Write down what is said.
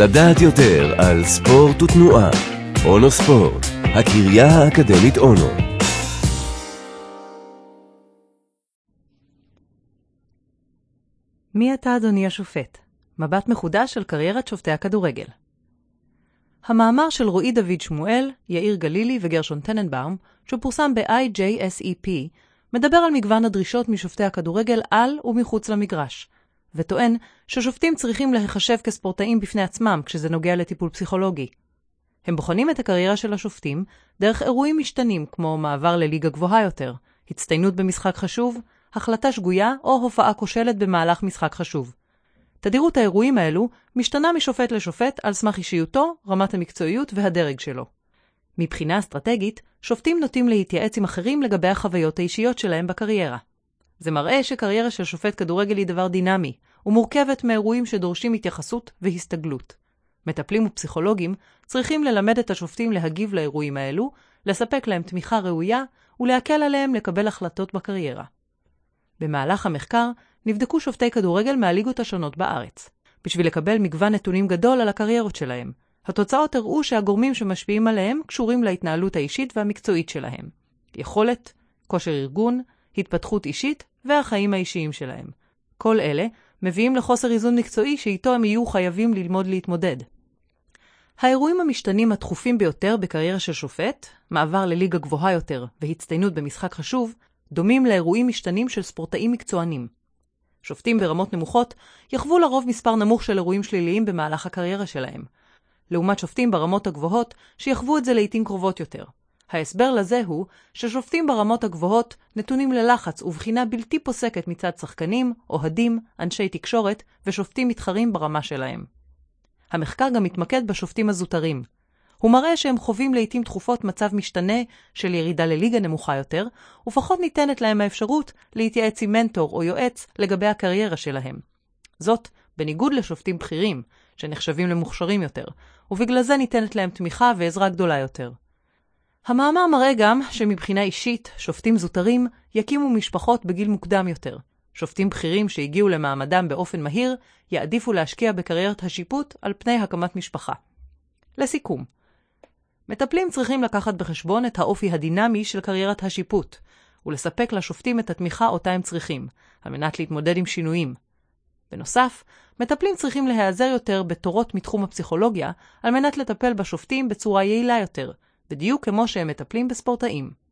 לדעת יותר על ספורט ותנועה. אונו ספורט, הקריה האקדמית אונו. מי אתה, אדוני השופט? מבט מחודש על קריירת שופטי הכדורגל. המאמר של רועי דוד שמואל, יאיר גלילי וגרשון טננבאום, שפורסם ב-IJSEP, מדבר על מגוון הדרישות משופטי הכדורגל על ומחוץ למגרש, וטוען ששופטים צריכים להיחשב כספורטאים בפני עצמם כשזה נוגע לטיפול פסיכולוגי. הם בוחנים את הקריירה של השופטים דרך אירועים משתנים כמו מעבר לליגה גבוהה יותר, הצטיינות במשחק חשוב, החלטה שגויה או הופעה כושלת במהלך משחק חשוב. תדירות האירועים האלו משתנה משופט לשופט על סמך אישיותו, רמת המקצועיות והדרג שלו. מבחינה אסטרטגית, שופטים נוטים להתייעץ עם אחרים לגבי החוויות האישיות שלהם בקריירה. זה מראה שקריירה של שופט כדורגל היא דבר דינמי, ומורכבת מאירועים שדורשים התייחסות והסתגלות. מטפלים ופסיכולוגים צריכים ללמד את השופטים להגיב לאירועים האלו, לספק להם תמיכה ראויה ולהקל עליהם לקבל החלטות בקריירה. במהלך המחקר נבדקו שופטי כדורגל מהליגות השונות בארץ, בשביל לקבל מגוון נתונים גדול על הקריירות שלהם. התוצאות הראו שהגורמים שמשפיעים עליהם קשורים להתנהלות האישית והמקצועית שלהם. יכולת, כושר ארגון, התפתחות אישית והחיים האישיים שלהם. כל אלה מביאים לחוסר איזון מקצועי שאיתו הם יהיו חייבים ללמוד להתמודד. האירועים המשתנים התכופים ביותר בקריירה של שופט, מעבר לליגה גבוהה יותר והצטיינות במשחק חשוב, דומים לאירועים משתנים של ספורטאים מקצוענים. שופטים ברמות נמוכות יחוו לרוב מספר נמוך של אירועים שליליים במהלך הקריירה שלהם, לעומת שופטים ברמות הגבוהות שיחוו את זה לעיתים קרובות יותר. ההסבר לזה הוא ששופטים ברמות הגבוהות נתונים ללחץ ובחינה בלתי פוסקת מצד שחקנים, אוהדים, אנשי תקשורת ושופטים מתחרים ברמה שלהם. המחקר גם מתמקד בשופטים הזוטרים. הוא מראה שהם חווים לעיתים תכופות מצב משתנה של ירידה לליגה נמוכה יותר, ופחות ניתנת להם האפשרות להתייעץ עם מנטור או יועץ לגבי הקריירה שלהם. זאת, בניגוד לשופטים בכירים, שנחשבים למוכשרים יותר, ובגלל זה ניתנת להם תמיכה ועזרה גדולה יותר. המאמר מראה גם שמבחינה אישית, שופטים זוטרים יקימו משפחות בגיל מוקדם יותר. שופטים בכירים שהגיעו למעמדם באופן מהיר, יעדיפו להשקיע בקריירת השיפוט על פני הקמת משפחה. לסיכום, מטפלים צריכים לקחת בחשבון את האופי הדינמי של קריירת השיפוט, ולספק לשופטים את התמיכה אותה הם צריכים, על מנת להתמודד עם שינויים. בנוסף, מטפלים צריכים להיעזר יותר בתורות מתחום הפסיכולוגיה, על מנת לטפל בשופטים בצורה יעילה יותר, בדיוק כמו שהם מטפלים בספורטאים.